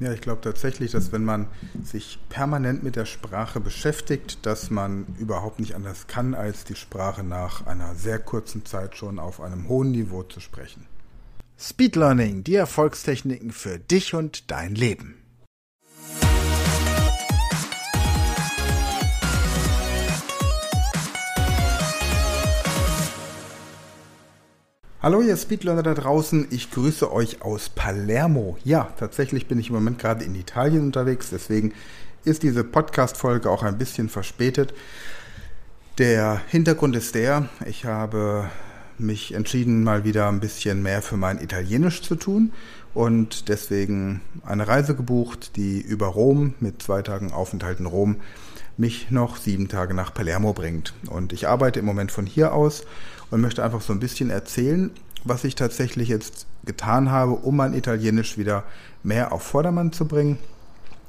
Ja, ich glaube tatsächlich, dass wenn man sich permanent mit der Sprache beschäftigt, dass man überhaupt nicht anders kann, als die Sprache nach einer sehr kurzen Zeit schon auf einem hohen Niveau zu sprechen. Speed Learning, die Erfolgstechniken für dich und dein Leben. Hallo ihr Speedlearner da draußen, ich grüße euch aus Palermo. Ja, tatsächlich bin ich im Moment gerade in Italien unterwegs, deswegen ist diese Podcast-Folge auch ein bisschen verspätet. Der Hintergrund ist der, ich habe mich entschieden, mal wieder ein bisschen mehr für mein Italienisch zu tun und deswegen eine Reise gebucht, die über Rom mit zwei Tagen Aufenthalt in Rom mich noch sieben Tage nach Palermo bringt. Und ich arbeite im Moment von hier aus und möchte einfach so ein bisschen erzählen, was ich tatsächlich jetzt getan habe, um mein Italienisch wieder mehr auf Vordermann zu bringen,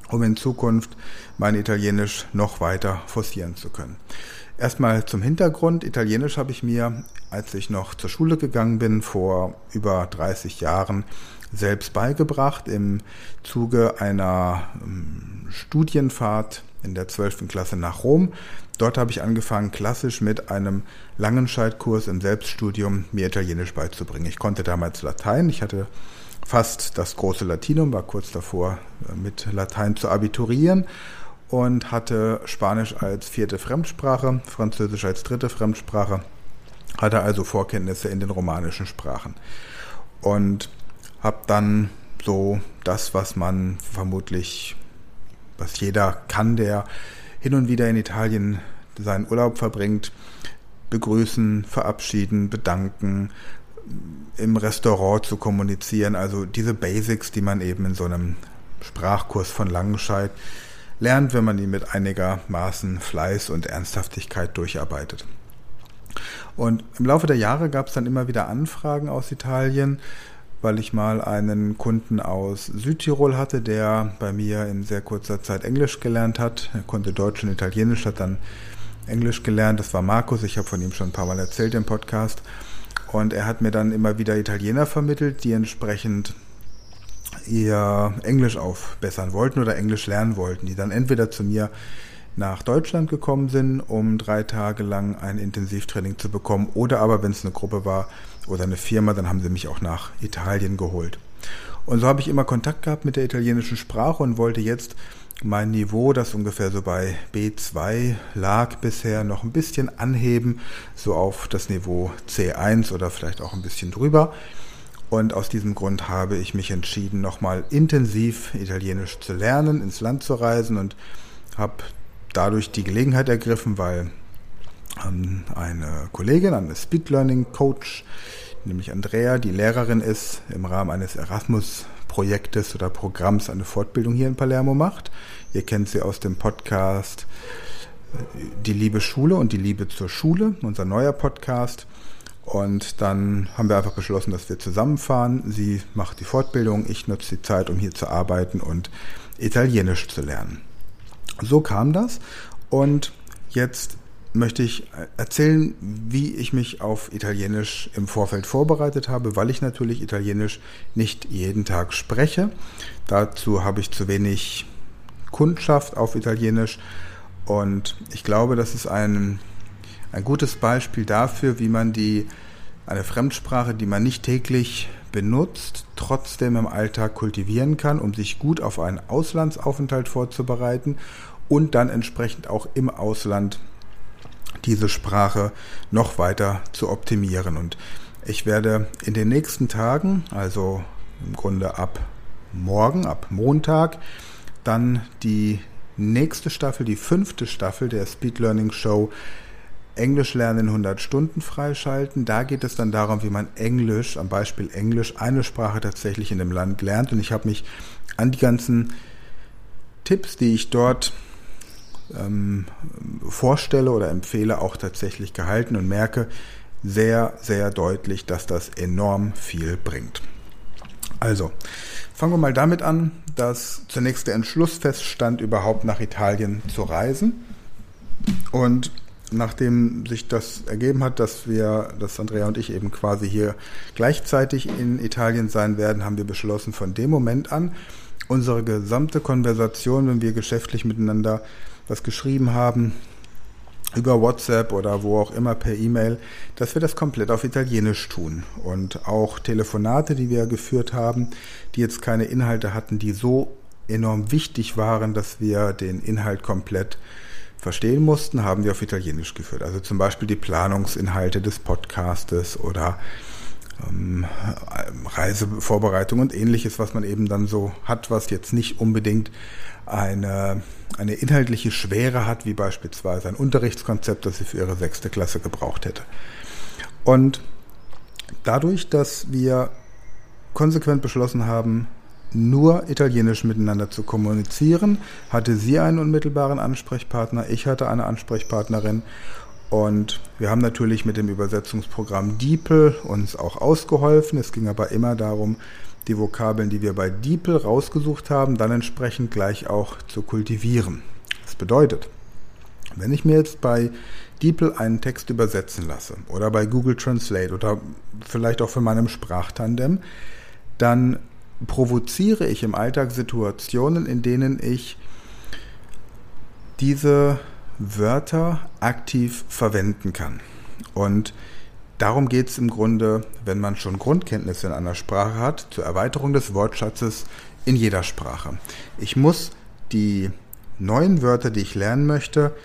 um in Zukunft mein Italienisch noch weiter forcieren zu können. Erstmal zum Hintergrund. Italienisch habe ich mir, als ich noch zur Schule gegangen bin, vor über 30 Jahren selbst beigebracht im Zuge einer ähm, Studienfahrt in der 12. Klasse nach Rom. Dort habe ich angefangen, klassisch mit einem Langenscheitkurs im Selbststudium mir Italienisch beizubringen. Ich konnte damals Latein. Ich hatte fast das große Latinum, war kurz davor, äh, mit Latein zu abiturieren und hatte Spanisch als vierte Fremdsprache, Französisch als dritte Fremdsprache, hatte also Vorkenntnisse in den romanischen Sprachen. Und habe dann so das, was man vermutlich was jeder kann, der hin und wieder in Italien seinen Urlaub verbringt, begrüßen, verabschieden, bedanken, im Restaurant zu kommunizieren, also diese Basics, die man eben in so einem Sprachkurs von Langenscheid lernt, wenn man ihn mit einigermaßen Fleiß und Ernsthaftigkeit durcharbeitet. Und im Laufe der Jahre gab es dann immer wieder Anfragen aus Italien, weil ich mal einen Kunden aus Südtirol hatte, der bei mir in sehr kurzer Zeit Englisch gelernt hat. Er konnte Deutsch und Italienisch, hat dann Englisch gelernt. Das war Markus, ich habe von ihm schon ein paar Mal erzählt im Podcast. Und er hat mir dann immer wieder Italiener vermittelt, die entsprechend ihr Englisch aufbessern wollten oder Englisch lernen wollten, die dann entweder zu mir nach Deutschland gekommen sind, um drei Tage lang ein Intensivtraining zu bekommen. Oder aber, wenn es eine Gruppe war oder eine Firma, dann haben sie mich auch nach Italien geholt. Und so habe ich immer Kontakt gehabt mit der italienischen Sprache und wollte jetzt mein Niveau, das ungefähr so bei B2 lag bisher, noch ein bisschen anheben, so auf das Niveau C1 oder vielleicht auch ein bisschen drüber. Und aus diesem Grund habe ich mich entschieden, nochmal intensiv Italienisch zu lernen, ins Land zu reisen und habe dadurch die Gelegenheit ergriffen, weil ähm, eine Kollegin, eine Speed Learning Coach, nämlich Andrea, die Lehrerin ist, im Rahmen eines Erasmus-Projektes oder Programms eine Fortbildung hier in Palermo macht. Ihr kennt sie aus dem Podcast äh, Die Liebe Schule und die Liebe zur Schule, unser neuer Podcast. Und dann haben wir einfach beschlossen, dass wir zusammenfahren. Sie macht die Fortbildung, ich nutze die Zeit, um hier zu arbeiten und Italienisch zu lernen. So kam das und jetzt möchte ich erzählen, wie ich mich auf Italienisch im Vorfeld vorbereitet habe, weil ich natürlich Italienisch nicht jeden Tag spreche. Dazu habe ich zu wenig Kundschaft auf Italienisch und ich glaube, das ist ein, ein gutes Beispiel dafür, wie man die eine Fremdsprache, die man nicht täglich benutzt, trotzdem im Alltag kultivieren kann, um sich gut auf einen Auslandsaufenthalt vorzubereiten und dann entsprechend auch im Ausland diese Sprache noch weiter zu optimieren. Und ich werde in den nächsten Tagen, also im Grunde ab morgen, ab Montag, dann die nächste Staffel, die fünfte Staffel der Speed Learning Show Englisch lernen in 100 Stunden freischalten. Da geht es dann darum, wie man Englisch, am Beispiel Englisch, eine Sprache tatsächlich in dem Land lernt. Und ich habe mich an die ganzen Tipps, die ich dort ähm, vorstelle oder empfehle, auch tatsächlich gehalten und merke sehr, sehr deutlich, dass das enorm viel bringt. Also, fangen wir mal damit an, dass zunächst der Entschluss feststand, überhaupt nach Italien zu reisen. Und nachdem sich das ergeben hat, dass wir, dass Andrea und ich eben quasi hier gleichzeitig in Italien sein werden, haben wir beschlossen, von dem Moment an unsere gesamte Konversation, wenn wir geschäftlich miteinander was geschrieben haben, über WhatsApp oder wo auch immer per E-Mail, dass wir das komplett auf Italienisch tun. Und auch Telefonate, die wir geführt haben, die jetzt keine Inhalte hatten, die so enorm wichtig waren, dass wir den Inhalt komplett verstehen mussten, haben wir auf Italienisch geführt. Also zum Beispiel die Planungsinhalte des Podcastes oder ähm, Reisevorbereitung und ähnliches, was man eben dann so hat, was jetzt nicht unbedingt eine, eine inhaltliche Schwere hat, wie beispielsweise ein Unterrichtskonzept, das sie für ihre sechste Klasse gebraucht hätte. Und dadurch, dass wir konsequent beschlossen haben, nur Italienisch miteinander zu kommunizieren, hatte sie einen unmittelbaren Ansprechpartner, ich hatte eine Ansprechpartnerin und wir haben natürlich mit dem Übersetzungsprogramm DeepL uns auch ausgeholfen. Es ging aber immer darum, die Vokabeln, die wir bei DeepL rausgesucht haben, dann entsprechend gleich auch zu kultivieren. Das bedeutet, wenn ich mir jetzt bei DeepL einen Text übersetzen lasse oder bei Google Translate oder vielleicht auch von meinem Sprachtandem, dann provoziere ich im Alltag Situationen, in denen ich diese Wörter aktiv verwenden kann. Und darum geht es im Grunde, wenn man schon Grundkenntnisse in einer Sprache hat, zur Erweiterung des Wortschatzes in jeder Sprache. Ich muss die neuen Wörter, die ich lernen möchte,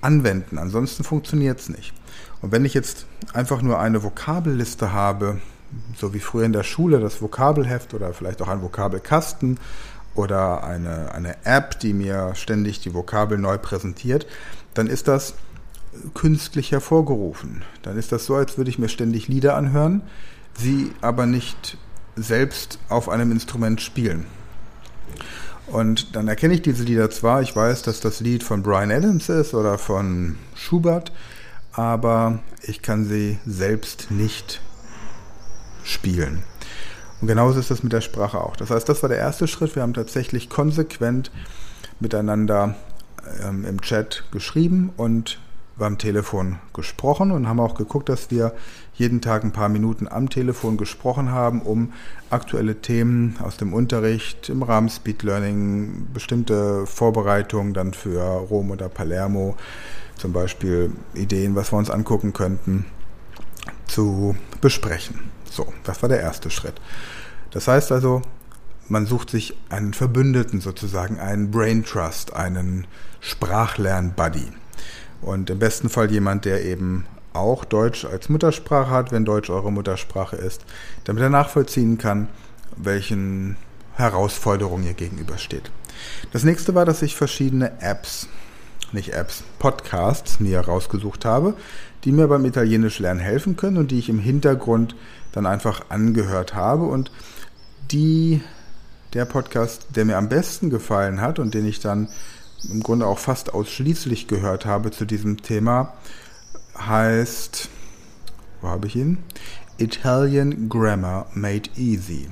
anwenden, ansonsten funktioniert es nicht. Und wenn ich jetzt einfach nur eine Vokabelliste habe, so wie früher in der Schule das Vokabelheft oder vielleicht auch ein Vokabelkasten oder eine, eine App, die mir ständig die Vokabel neu präsentiert, dann ist das künstlich hervorgerufen. Dann ist das so, als würde ich mir ständig Lieder anhören, sie aber nicht selbst auf einem Instrument spielen. Und dann erkenne ich diese Lieder zwar, ich weiß, dass das Lied von Brian Adams ist oder von Schubert, aber ich kann sie selbst nicht spielen. Und genauso ist das mit der Sprache auch. Das heißt, das war der erste Schritt. Wir haben tatsächlich konsequent miteinander ähm, im Chat geschrieben und beim Telefon gesprochen und haben auch geguckt, dass wir jeden Tag ein paar Minuten am Telefon gesprochen haben, um aktuelle Themen aus dem Unterricht im Rahmen Speed Learning, bestimmte Vorbereitungen dann für Rom oder Palermo, zum Beispiel Ideen, was wir uns angucken könnten, zu besprechen. So, das war der erste Schritt. Das heißt also, man sucht sich einen Verbündeten sozusagen, einen Brain Trust, einen Sprachlern-Buddy. Und im besten Fall jemand, der eben auch Deutsch als Muttersprache hat, wenn Deutsch eure Muttersprache ist, damit er nachvollziehen kann, welchen Herausforderungen ihr gegenübersteht. Das nächste war, dass ich verschiedene Apps, nicht Apps, Podcasts mir rausgesucht habe, die mir beim Italienisch lernen helfen können und die ich im Hintergrund dann einfach angehört habe und die der Podcast, der mir am besten gefallen hat und den ich dann im Grunde auch fast ausschließlich gehört habe zu diesem Thema, heißt, wo habe ich ihn? Italian Grammar Made Easy.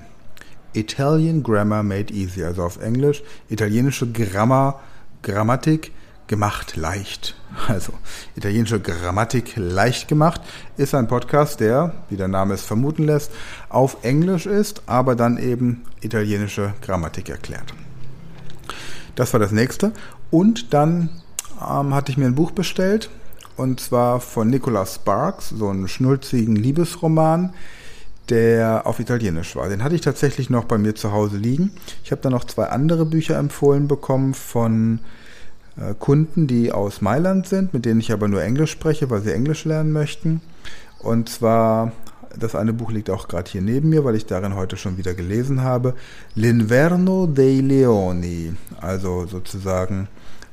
Italian Grammar Made Easy, also auf Englisch italienische Grammar, Grammatik gemacht leicht. Also italienische Grammatik leicht gemacht ist ein Podcast, der, wie der Name es vermuten lässt, auf Englisch ist, aber dann eben italienische Grammatik erklärt. Das war das nächste. Und dann ähm, hatte ich mir ein Buch bestellt, und zwar von Nicholas Sparks, so einen schnulzigen Liebesroman, der auf Italienisch war. Den hatte ich tatsächlich noch bei mir zu Hause liegen. Ich habe dann noch zwei andere Bücher empfohlen bekommen von Kunden, die aus Mailand sind, mit denen ich aber nur Englisch spreche, weil sie Englisch lernen möchten. Und zwar, das eine Buch liegt auch gerade hier neben mir, weil ich darin heute schon wieder gelesen habe, L'Inverno dei Leoni, also sozusagen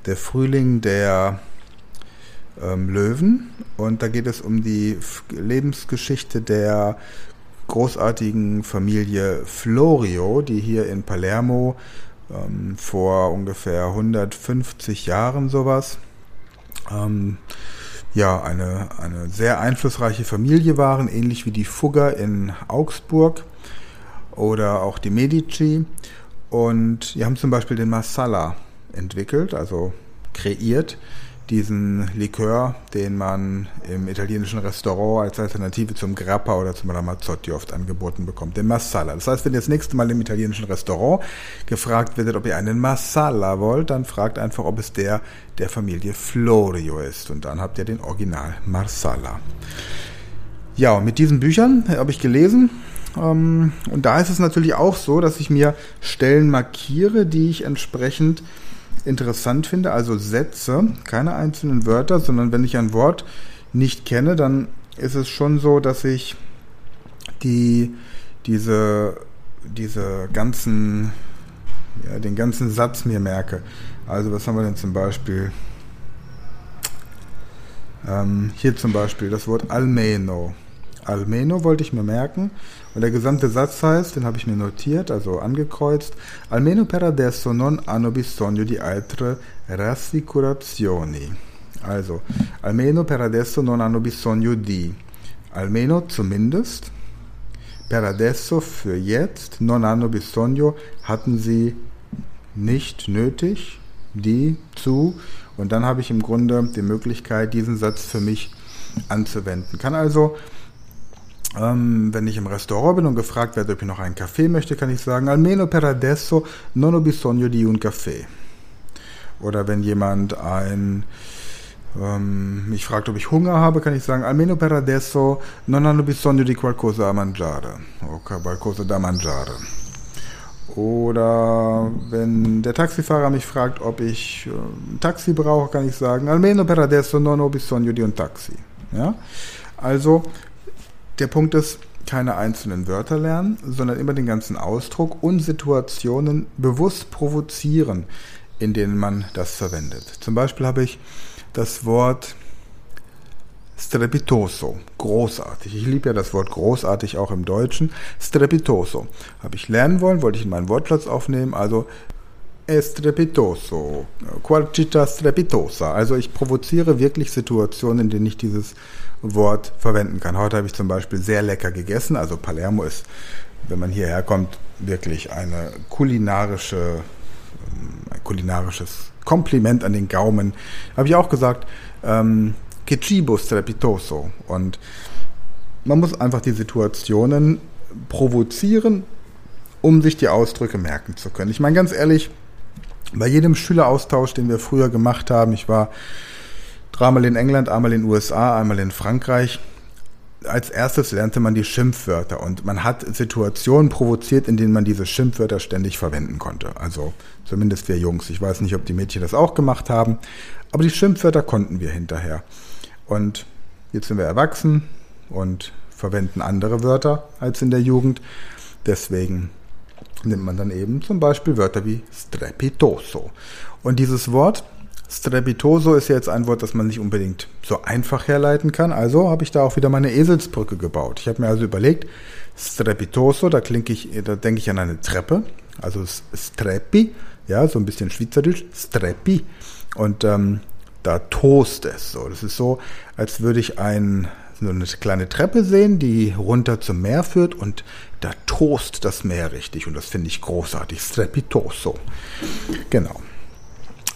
der Frühling der ähm, Löwen. Und da geht es um die Lebensgeschichte der großartigen Familie Florio, die hier in Palermo ähm, vor ungefähr 150 Jahren sowas ähm, ja, eine, eine sehr einflussreiche Familie waren, ähnlich wie die Fugger in Augsburg oder auch die Medici. Und die haben zum Beispiel den Marsala entwickelt, also kreiert diesen Likör, den man im italienischen Restaurant als Alternative zum Grappa oder zum Ramazzotti oft angeboten bekommt, den Marsala. Das heißt, wenn ihr das nächste Mal im italienischen Restaurant gefragt werdet, ob ihr einen Marsala wollt, dann fragt einfach, ob es der der Familie Florio ist. Und dann habt ihr den Original Marsala. Ja, mit diesen Büchern habe ich gelesen. Ähm, und da ist es natürlich auch so, dass ich mir Stellen markiere, die ich entsprechend interessant finde, also Sätze, keine einzelnen Wörter, sondern wenn ich ein Wort nicht kenne, dann ist es schon so, dass ich die, diese, diese ganzen, ja, den ganzen Satz mir merke. Also was haben wir denn zum Beispiel? Ähm, hier zum Beispiel das Wort Almeno. Almeno wollte ich mir merken. Und der gesamte Satz heißt, den habe ich mir notiert, also angekreuzt, almeno per adesso non hanno bisogno di altre rassicurazioni. Also, almeno per adesso non hanno bisogno di. Almeno zumindest. Per adesso für jetzt. Non hanno bisogno hatten sie nicht nötig. Die zu. Und dann habe ich im Grunde die Möglichkeit, diesen Satz für mich anzuwenden. Kann also ähm, wenn ich im Restaurant bin und gefragt werde, ob ich noch einen Kaffee möchte, kann ich sagen, almeno per adesso non ho bisogno di un caffè. Oder wenn jemand ein ähm, mich fragt, ob ich Hunger habe, kann ich sagen, almeno per adesso non hanno bisogno di qualcosa da mangiare. Okay, qualcosa da mangiare. Oder wenn der Taxifahrer mich fragt, ob ich ein Taxi brauche, kann ich sagen, almeno per adesso non ho bisogno di un taxi. Ja? Also der Punkt ist, keine einzelnen Wörter lernen, sondern immer den ganzen Ausdruck und Situationen bewusst provozieren, in denen man das verwendet. Zum Beispiel habe ich das Wort strepitoso, großartig. Ich liebe ja das Wort großartig auch im Deutschen. Strepitoso. Habe ich lernen wollen, wollte ich in meinen Wortschatz aufnehmen, also strepitoso, qualcita strepitosa. Also ich provoziere wirklich Situationen, in denen ich dieses Wort verwenden kann. Heute habe ich zum Beispiel sehr lecker gegessen. Also Palermo ist, wenn man hierher kommt, wirklich eine kulinarische, ähm, ein kulinarisches Kompliment an den Gaumen. Habe ich auch gesagt, ähm, che cibo strepitoso. Und man muss einfach die Situationen provozieren, um sich die Ausdrücke merken zu können. Ich meine ganz ehrlich, bei jedem Schüleraustausch, den wir früher gemacht haben, ich war Dreimal in England, einmal in den USA, einmal in Frankreich. Als erstes lernte man die Schimpfwörter und man hat Situationen provoziert, in denen man diese Schimpfwörter ständig verwenden konnte. Also zumindest wir Jungs. Ich weiß nicht, ob die Mädchen das auch gemacht haben, aber die Schimpfwörter konnten wir hinterher. Und jetzt sind wir erwachsen und verwenden andere Wörter als in der Jugend. Deswegen nimmt man dann eben zum Beispiel Wörter wie strepitoso. Und dieses Wort Strepitoso ist jetzt ein Wort, das man nicht unbedingt so einfach herleiten kann. Also habe ich da auch wieder meine Eselsbrücke gebaut. Ich habe mir also überlegt, Strepitoso, da ich, da denke ich an eine Treppe, also Streppi, ja, so ein bisschen schweizerisch, Streppi. Und ähm, da toast es so. Das ist so, als würde ich ein, so eine kleine Treppe sehen, die runter zum Meer führt und da toast das Meer richtig. Und das finde ich großartig. Strepitoso. Genau.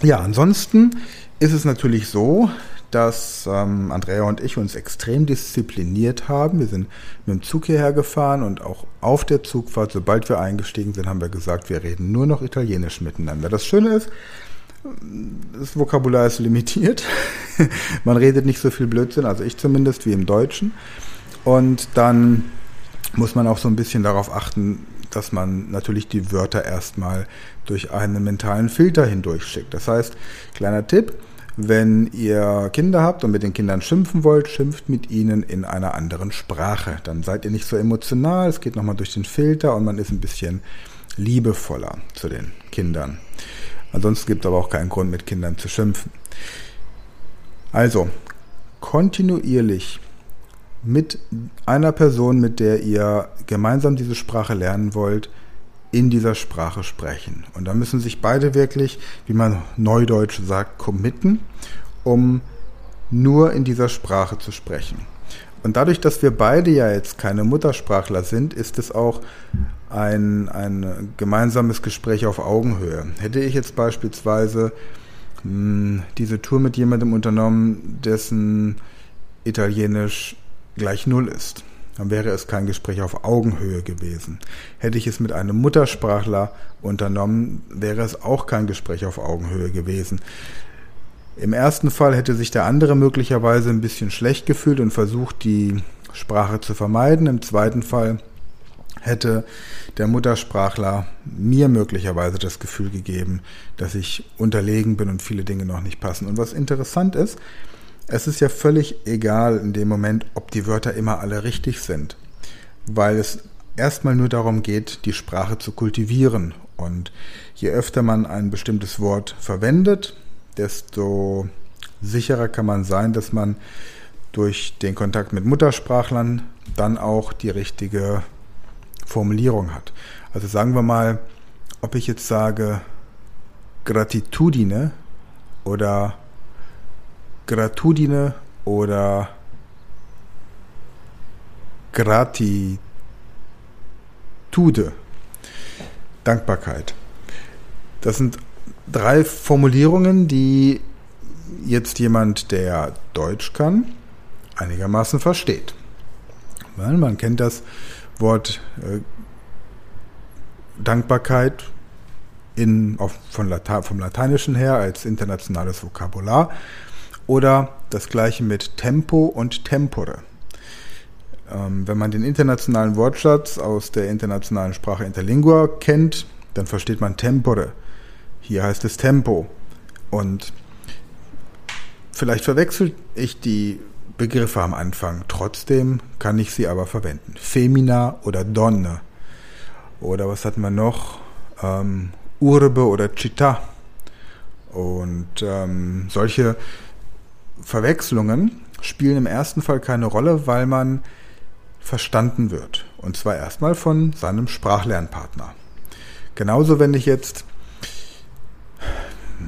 Ja, ansonsten ist es natürlich so, dass ähm, Andrea und ich uns extrem diszipliniert haben. Wir sind mit dem Zug hierher gefahren und auch auf der Zugfahrt, sobald wir eingestiegen sind, haben wir gesagt, wir reden nur noch Italienisch miteinander. Das Schöne ist, das Vokabular ist limitiert. Man redet nicht so viel Blödsinn, also ich zumindest, wie im Deutschen. Und dann muss man auch so ein bisschen darauf achten, dass man natürlich die Wörter erstmal durch einen mentalen Filter hindurchschickt. Das heißt, kleiner Tipp, wenn ihr Kinder habt und mit den Kindern schimpfen wollt, schimpft mit ihnen in einer anderen Sprache. Dann seid ihr nicht so emotional, es geht nochmal durch den Filter und man ist ein bisschen liebevoller zu den Kindern. Ansonsten gibt es aber auch keinen Grund, mit Kindern zu schimpfen. Also, kontinuierlich mit einer Person, mit der ihr gemeinsam diese Sprache lernen wollt, in dieser Sprache sprechen. Und da müssen sich beide wirklich, wie man neudeutsch sagt, committen, um nur in dieser Sprache zu sprechen. Und dadurch, dass wir beide ja jetzt keine Muttersprachler sind, ist es auch ein, ein gemeinsames Gespräch auf Augenhöhe. Hätte ich jetzt beispielsweise mh, hm, diese Tour mit jemandem unternommen, dessen Italienisch gleich Null ist, dann wäre es kein Gespräch auf Augenhöhe gewesen. Hätte ich es mit einem Muttersprachler unternommen, wäre es auch kein Gespräch auf Augenhöhe gewesen. Im ersten Fall hätte sich der andere möglicherweise ein bisschen schlecht gefühlt und versucht, die Sprache zu vermeiden. Im zweiten Fall hätte der Muttersprachler mir möglicherweise das Gefühl gegeben, dass ich unterlegen bin und viele Dinge noch nicht passen. Und was interessant ist, es ist ja völlig egal in dem Moment, ob die Wörter immer alle richtig sind, weil es erstmal nur darum geht, die Sprache zu kultivieren. Und je öfter man ein bestimmtes Wort verwendet, desto sicherer kann man sein, dass man durch den Kontakt mit Muttersprachlern dann auch die richtige Formulierung hat. Also sagen wir mal, ob ich jetzt sage Gratitudine oder Gratudine oder Gratitude. Dankbarkeit. Das sind drei Formulierungen, die jetzt jemand, der Deutsch kann, einigermaßen versteht. Weil man kennt das Wort äh, Dankbarkeit in, auf, von Lata vom Lateinischen her als internationales Vokabular. Oder das gleiche mit Tempo und Tempore. Ähm, wenn man den internationalen Wortschatz aus der internationalen Sprache Interlingua kennt, dann versteht man Tempore. Hier heißt es Tempo. Und vielleicht verwechselt ich die Begriffe am Anfang. Trotzdem kann ich sie aber verwenden. Femina oder Donne. Oder was hatten wir noch? Ähm, Urbe oder Città. Und ähm, solche Verwechslungen spielen im ersten Fall keine Rolle, weil man verstanden wird. Und zwar erstmal von seinem Sprachlernpartner. Genauso, wenn ich jetzt,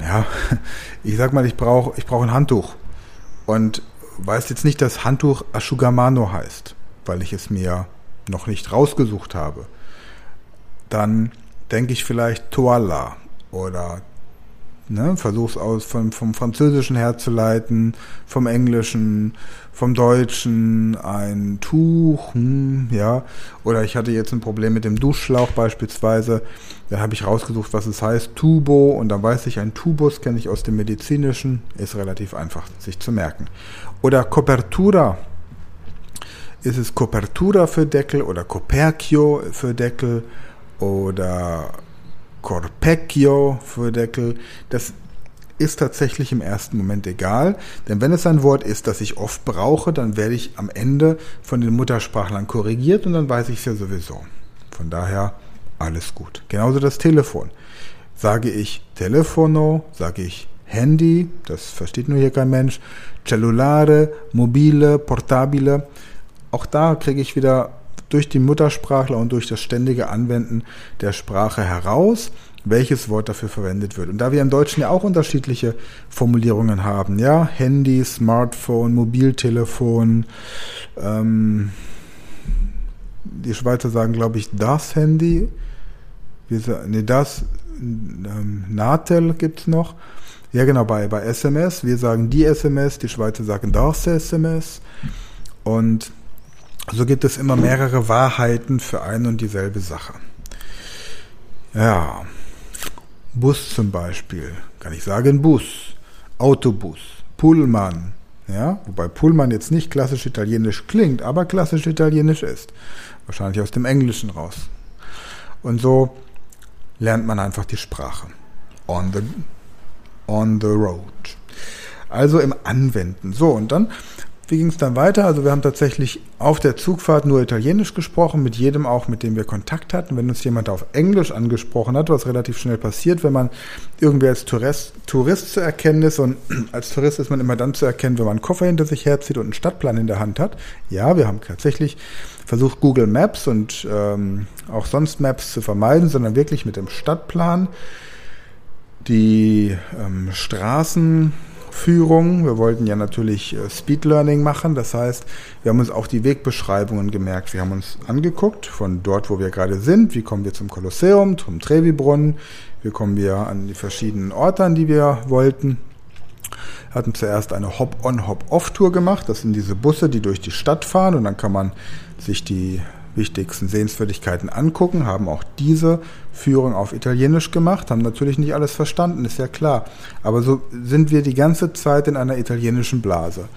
ja, ich sag mal, ich brauche ich brauch ein Handtuch und weiß jetzt nicht, dass Handtuch Ashugamano heißt, weil ich es mir noch nicht rausgesucht habe. Dann denke ich vielleicht Toala oder Ne, Versuch's aus vom, vom Französischen herzuleiten, vom Englischen, vom Deutschen, ein Tuch, hm, ja. Oder ich hatte jetzt ein Problem mit dem Duschschlauch beispielsweise. Da habe ich rausgesucht, was es heißt, Tubo, und dann weiß ich, ein Tubus kenne ich aus dem Medizinischen, ist relativ einfach sich zu merken. Oder Copertura. Ist es Copertura für Deckel oder Coperchio für Deckel oder Corpecchio für Deckel. Das ist tatsächlich im ersten Moment egal, denn wenn es ein Wort ist, das ich oft brauche, dann werde ich am Ende von den Muttersprachlern korrigiert und dann weiß ich es ja sowieso. Von daher alles gut. Genauso das Telefon. Sage ich Telefono, sage ich Handy, das versteht nur hier kein Mensch, Cellulare, Mobile, Portabile. Auch da kriege ich wieder durch die Muttersprachler und durch das ständige Anwenden der Sprache heraus, welches Wort dafür verwendet wird. Und da wir im Deutschen ja auch unterschiedliche Formulierungen haben, ja, Handy, Smartphone, Mobiltelefon, ähm, die Schweizer sagen, glaube ich, das Handy, wir sagen, nee, das, ähm, Natel es noch. Ja, genau, bei, bei SMS, wir sagen die SMS, die Schweizer sagen das SMS. Und so gibt es immer mehrere Wahrheiten für ein und dieselbe Sache. Ja, Bus zum Beispiel, kann ich sagen Bus, Autobus, Pullman, ja, wobei Pullman jetzt nicht klassisch italienisch klingt, aber klassisch italienisch ist. Wahrscheinlich aus dem Englischen raus. Und so lernt man einfach die Sprache. On the, on the road. Also im Anwenden. So, und dann wie ging es dann weiter? Also wir haben tatsächlich auf der Zugfahrt nur Italienisch gesprochen, mit jedem auch, mit dem wir Kontakt hatten. Wenn uns jemand auf Englisch angesprochen hat, was relativ schnell passiert, wenn man irgendwie als Tourist, Tourist zu erkennen ist und als Tourist ist man immer dann zu erkennen, wenn man einen Koffer hinter sich herzieht und einen Stadtplan in der Hand hat. Ja, wir haben tatsächlich versucht, Google Maps und ähm, auch sonst Maps zu vermeiden, sondern wirklich mit dem Stadtplan die ähm, Straßen Führung. Wir wollten ja natürlich äh, Speed Learning machen. Das heißt, wir haben uns auch die Wegbeschreibungen gemerkt. Wir haben uns angeguckt von dort, wo wir gerade sind. Wie kommen wir zum Kolosseum, zum Trevi-Brunnen? Wie kommen wir an die verschiedenen Orte, an die wir wollten? Wir hatten zuerst eine Hop-on, Hop-off-Tour gemacht. Das sind diese Busse, die durch die Stadt fahren und dann kann man sich die wichtigsten Sehenswürdigkeiten angucken, haben auch diese Führung auf Italienisch gemacht, haben natürlich nicht alles verstanden, ist ja klar. Aber so sind wir die ganze Zeit in einer italienischen Blase.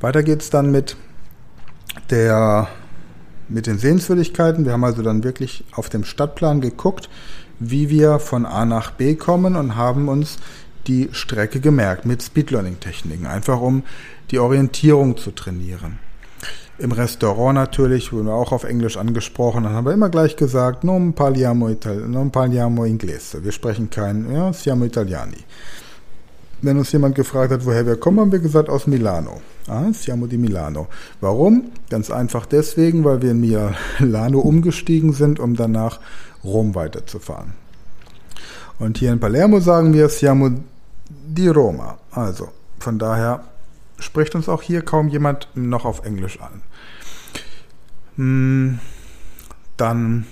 Weiter geht's dann mit der mit den Sehenswürdigkeiten. Wir haben also dann wirklich auf dem Stadtplan geguckt, wie wir von A nach B kommen und haben uns die Strecke gemerkt mit Speedlearning-Techniken, einfach um die Orientierung zu trainieren. Im Restaurant natürlich, wurden wir auch auf Englisch angesprochen, dann haben wir immer gleich gesagt, non parliamo, Ital non parliamo inglese. Wir sprechen kein, ja, siamo italiani. Wenn uns jemand gefragt hat, woher wir kommen, haben wir gesagt, aus Milano. Ah, siamo di Milano. Warum? Ganz einfach deswegen, weil wir in Milano umgestiegen sind, um danach Rom weiterzufahren. Und hier in Palermo sagen wir siamo di Roma. Also, von daher spricht uns auch hier kaum jemand noch auf Englisch an. Hm, dann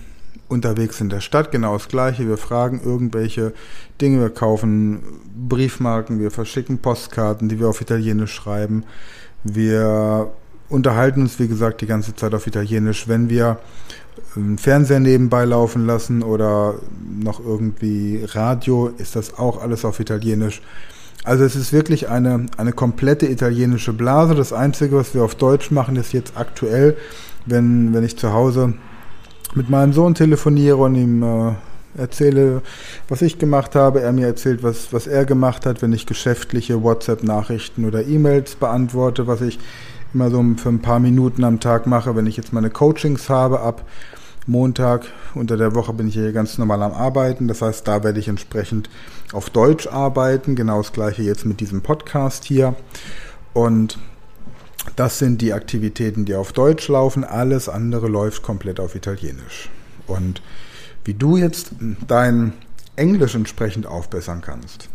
unterwegs in der Stadt, genau das gleiche. Wir fragen irgendwelche Dinge, wir kaufen Briefmarken, wir verschicken Postkarten, die wir auf Italienisch schreiben. Wir unterhalten uns, wie gesagt, die ganze Zeit auf Italienisch. Wenn wir einen Fernseher nebenbei laufen lassen oder noch irgendwie Radio, ist das auch alles auf Italienisch. Also es ist wirklich eine, eine komplette italienische Blase. Das Einzige, was wir auf Deutsch machen, ist jetzt aktuell, wenn, wenn ich zu Hause mit meinem Sohn telefoniere und ihm äh, erzähle, was ich gemacht habe, er mir erzählt, was, was er gemacht hat, wenn ich geschäftliche WhatsApp-Nachrichten oder E-Mails beantworte, was ich immer so für ein paar Minuten am Tag mache, wenn ich jetzt meine Coachings habe ab Montag. Unter der Woche bin ich hier ganz normal am Arbeiten. Das heißt, da werde ich entsprechend auf Deutsch arbeiten. Genau das gleiche jetzt mit diesem Podcast hier. Und das sind die Aktivitäten, die auf Deutsch laufen. Alles andere läuft komplett auf Italienisch. Und wie du jetzt dein Englisch entsprechend aufbessern kannst,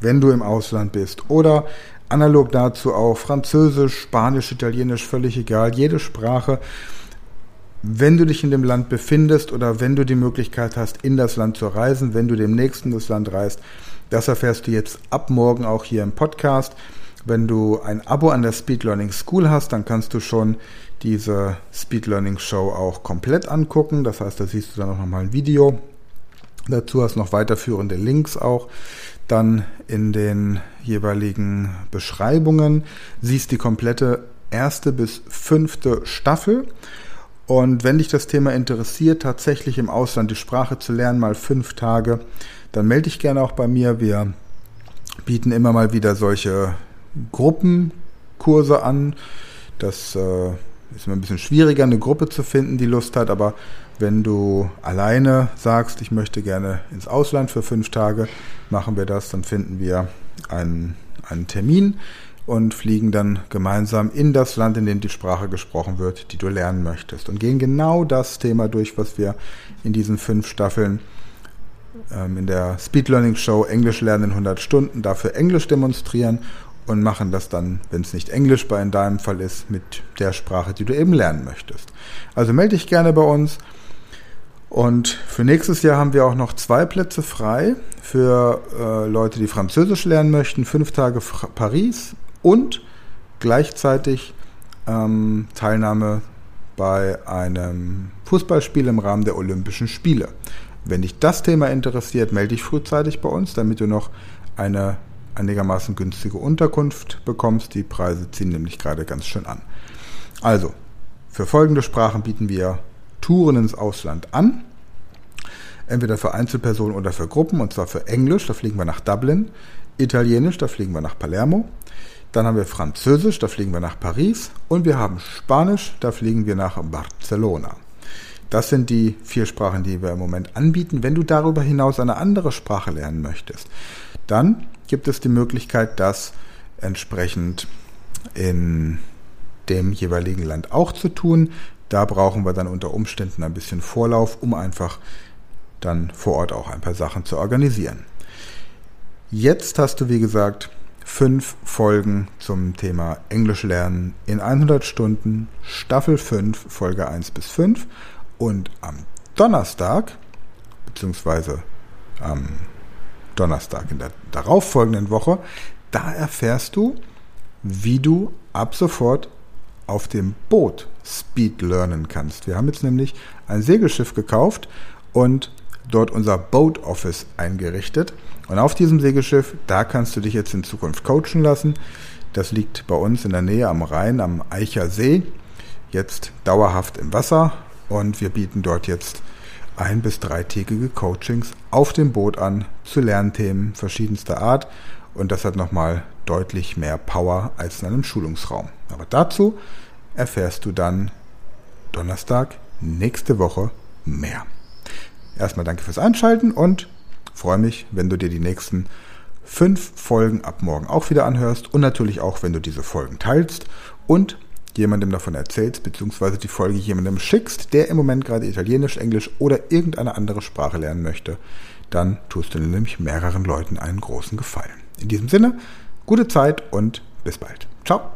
wenn du im Ausland bist oder analog dazu auch Französisch, Spanisch, Italienisch, völlig egal, jede Sprache wenn du dich in dem Land befindest oder wenn du die Möglichkeit hast, in das Land zu reisen, wenn du demnächst in das Land reist, das erfährst du jetzt ab morgen auch hier im Podcast. Wenn du ein Abo an der Speed Learning School hast, dann kannst du schon diese Speed Learning Show auch komplett angucken. Das heißt, da siehst du dann auch nochmal ein Video. Dazu hast du noch weiterführende Links auch. Dann in den jeweiligen Beschreibungen siehst die komplette erste bis fünfte Staffel. Und wenn dich das Thema interessiert, tatsächlich im Ausland die Sprache zu lernen, mal fünf Tage, dann melde dich gerne auch bei mir. Wir bieten immer mal wieder solche Gruppenkurse an. Das äh, ist immer ein bisschen schwieriger, eine Gruppe zu finden, die Lust hat, aber wenn du alleine sagst, ich möchte gerne ins Ausland für fünf Tage, machen wir das, dann finden wir einen, einen Termin und fliegen dann gemeinsam in das Land, in dem die Sprache gesprochen wird, die du lernen möchtest. Und gehen genau das Thema durch, was wir in diesen fünf Staffeln ähm, in der Speed Learning Show Englisch lernen in 100 Stunden dafür Englisch demonstrieren und machen das dann, wenn es nicht Englisch bei in deinem Fall ist, mit der Sprache, die du eben lernen möchtest. Also melde dich gerne bei uns. Und für nächstes Jahr haben wir auch noch zwei Plätze frei für äh, Leute, die Französisch lernen möchten. Fünf Tage Paris und gleichzeitig ähm, Teilnahme bei einem Fußballspiel im Rahmen der Olympischen Spiele. Wenn dich das Thema interessiert, melde dich frühzeitig bei uns, damit du noch eine einigermaßen günstige Unterkunft bekommst. Die Preise ziehen nämlich gerade ganz schön an. Also, für folgende Sprachen bieten wir Touren ins Ausland an. Entweder für Einzelpersonen oder für Gruppen, und zwar für Englisch, da fliegen wir nach Dublin. Italienisch, da fliegen wir nach Palermo. Dann haben wir Französisch, da fliegen wir nach Paris. Und wir haben Spanisch, da fliegen wir nach Barcelona. Das sind die vier Sprachen, die wir im Moment anbieten. Wenn du darüber hinaus eine andere Sprache lernen möchtest, dann gibt es die Möglichkeit, das entsprechend in dem jeweiligen Land auch zu tun. Da brauchen wir dann unter Umständen ein bisschen Vorlauf, um einfach dann vor Ort auch ein paar Sachen zu organisieren. Jetzt hast du, wie gesagt, fünf Folgen zum Thema Englisch lernen in 100 Stunden, Staffel 5, Folge 1 bis 5. Und am Donnerstag, beziehungsweise am Donnerstag in der darauffolgenden Woche, da erfährst du, wie du ab sofort auf dem Boot Speed lernen kannst. Wir haben jetzt nämlich ein Segelschiff gekauft und dort unser Boat Office eingerichtet. Und auf diesem Segelschiff, da kannst du dich jetzt in Zukunft coachen lassen. Das liegt bei uns in der Nähe am Rhein, am Eicher See, jetzt dauerhaft im Wasser. Und wir bieten dort jetzt ein- bis dreitägige Coachings auf dem Boot an zu Lernthemen verschiedenster Art. Und das hat nochmal deutlich mehr Power als in einem Schulungsraum. Aber dazu erfährst du dann Donnerstag nächste Woche mehr. Erstmal danke fürs Einschalten und freue mich, wenn du dir die nächsten fünf Folgen ab morgen auch wieder anhörst und natürlich auch, wenn du diese Folgen teilst und jemandem davon erzählst, beziehungsweise die Folge jemandem schickst, der im Moment gerade Italienisch, Englisch oder irgendeine andere Sprache lernen möchte, dann tust du nämlich mehreren Leuten einen großen Gefallen. In diesem Sinne, gute Zeit und bis bald. Ciao.